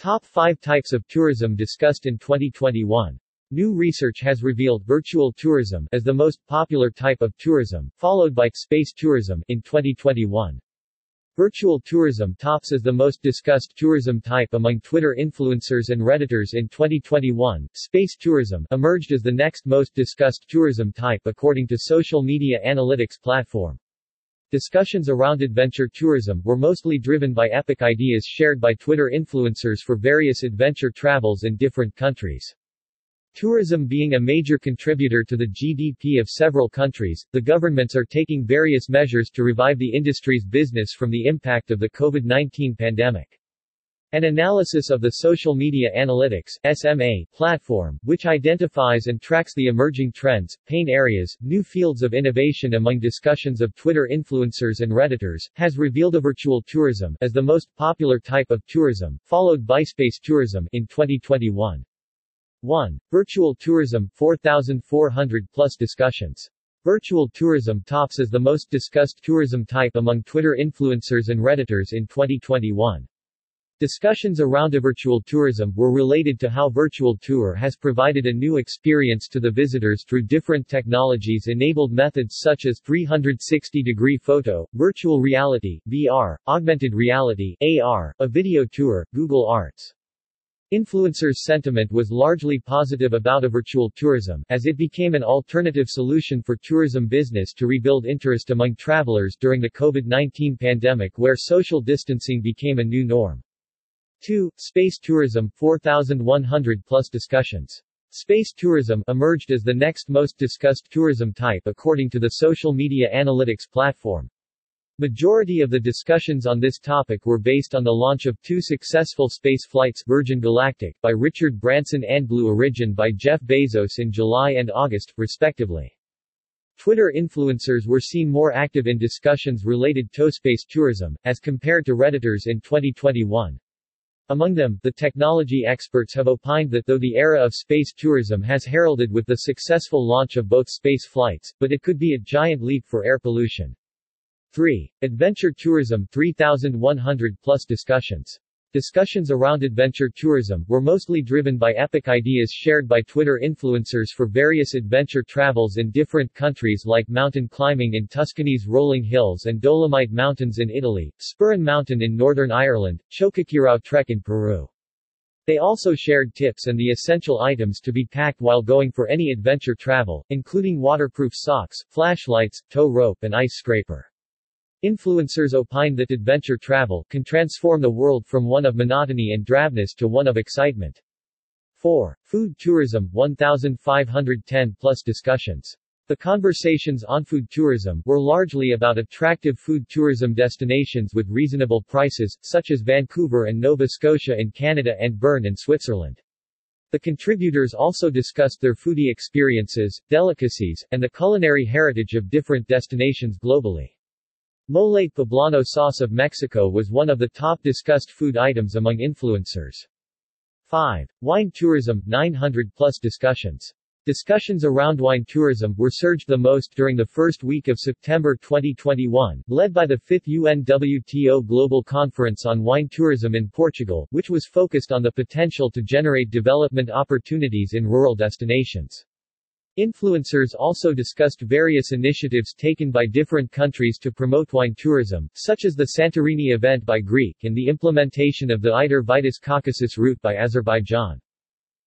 Top 5 types of tourism discussed in 2021. New research has revealed virtual tourism as the most popular type of tourism, followed by space tourism in 2021. Virtual tourism tops as the most discussed tourism type among Twitter influencers and Redditors in 2021. Space tourism emerged as the next most discussed tourism type according to social media analytics platform. Discussions around adventure tourism were mostly driven by epic ideas shared by Twitter influencers for various adventure travels in different countries. Tourism being a major contributor to the GDP of several countries, the governments are taking various measures to revive the industry's business from the impact of the COVID-19 pandemic. An analysis of the Social Media Analytics SMA, platform, which identifies and tracks the emerging trends, pain areas, new fields of innovation among discussions of Twitter influencers and Redditors, has revealed a virtual tourism as the most popular type of tourism, followed by space tourism in 2021. 1. Virtual tourism 4,400 plus discussions. Virtual tourism tops as the most discussed tourism type among Twitter influencers and Redditors in 2021. Discussions around a virtual tourism were related to how virtual tour has provided a new experience to the visitors through different technologies enabled methods such as 360-degree photo, virtual reality, VR, augmented reality, AR, a video tour, Google Arts. Influencers' sentiment was largely positive about a virtual tourism, as it became an alternative solution for tourism business to rebuild interest among travelers during the COVID-19 pandemic where social distancing became a new norm. 2. Space tourism 4,100 plus discussions. Space tourism emerged as the next most discussed tourism type according to the social media analytics platform. Majority of the discussions on this topic were based on the launch of two successful space flights Virgin Galactic by Richard Branson and Blue Origin by Jeff Bezos in July and August, respectively. Twitter influencers were seen more active in discussions related to space tourism, as compared to Redditors in 2021. Among them, the technology experts have opined that though the era of space tourism has heralded with the successful launch of both space flights, but it could be a giant leap for air pollution. 3. Adventure tourism 3,100 plus discussions. Discussions around adventure tourism were mostly driven by epic ideas shared by Twitter influencers for various adventure travels in different countries like mountain climbing in Tuscany's rolling hills and Dolomite Mountains in Italy, Sperrin Mountain in Northern Ireland, Choquequirao Trek in Peru. They also shared tips and the essential items to be packed while going for any adventure travel, including waterproof socks, flashlights, tow rope and ice scraper. Influencers opine that adventure travel can transform the world from one of monotony and drabness to one of excitement. 4. Food tourism 1510 plus discussions. The conversations on food tourism were largely about attractive food tourism destinations with reasonable prices, such as Vancouver and Nova Scotia in Canada and Bern in Switzerland. The contributors also discussed their foodie experiences, delicacies, and the culinary heritage of different destinations globally. Mole poblano sauce of Mexico was one of the top discussed food items among influencers. 5. Wine tourism 900 plus discussions. Discussions around wine tourism were surged the most during the first week of September 2021, led by the 5th UNWTO Global Conference on Wine Tourism in Portugal, which was focused on the potential to generate development opportunities in rural destinations. Influencers also discussed various initiatives taken by different countries to promote wine tourism, such as the Santorini event by Greek and the implementation of the Iter Vitis Caucasus route by Azerbaijan.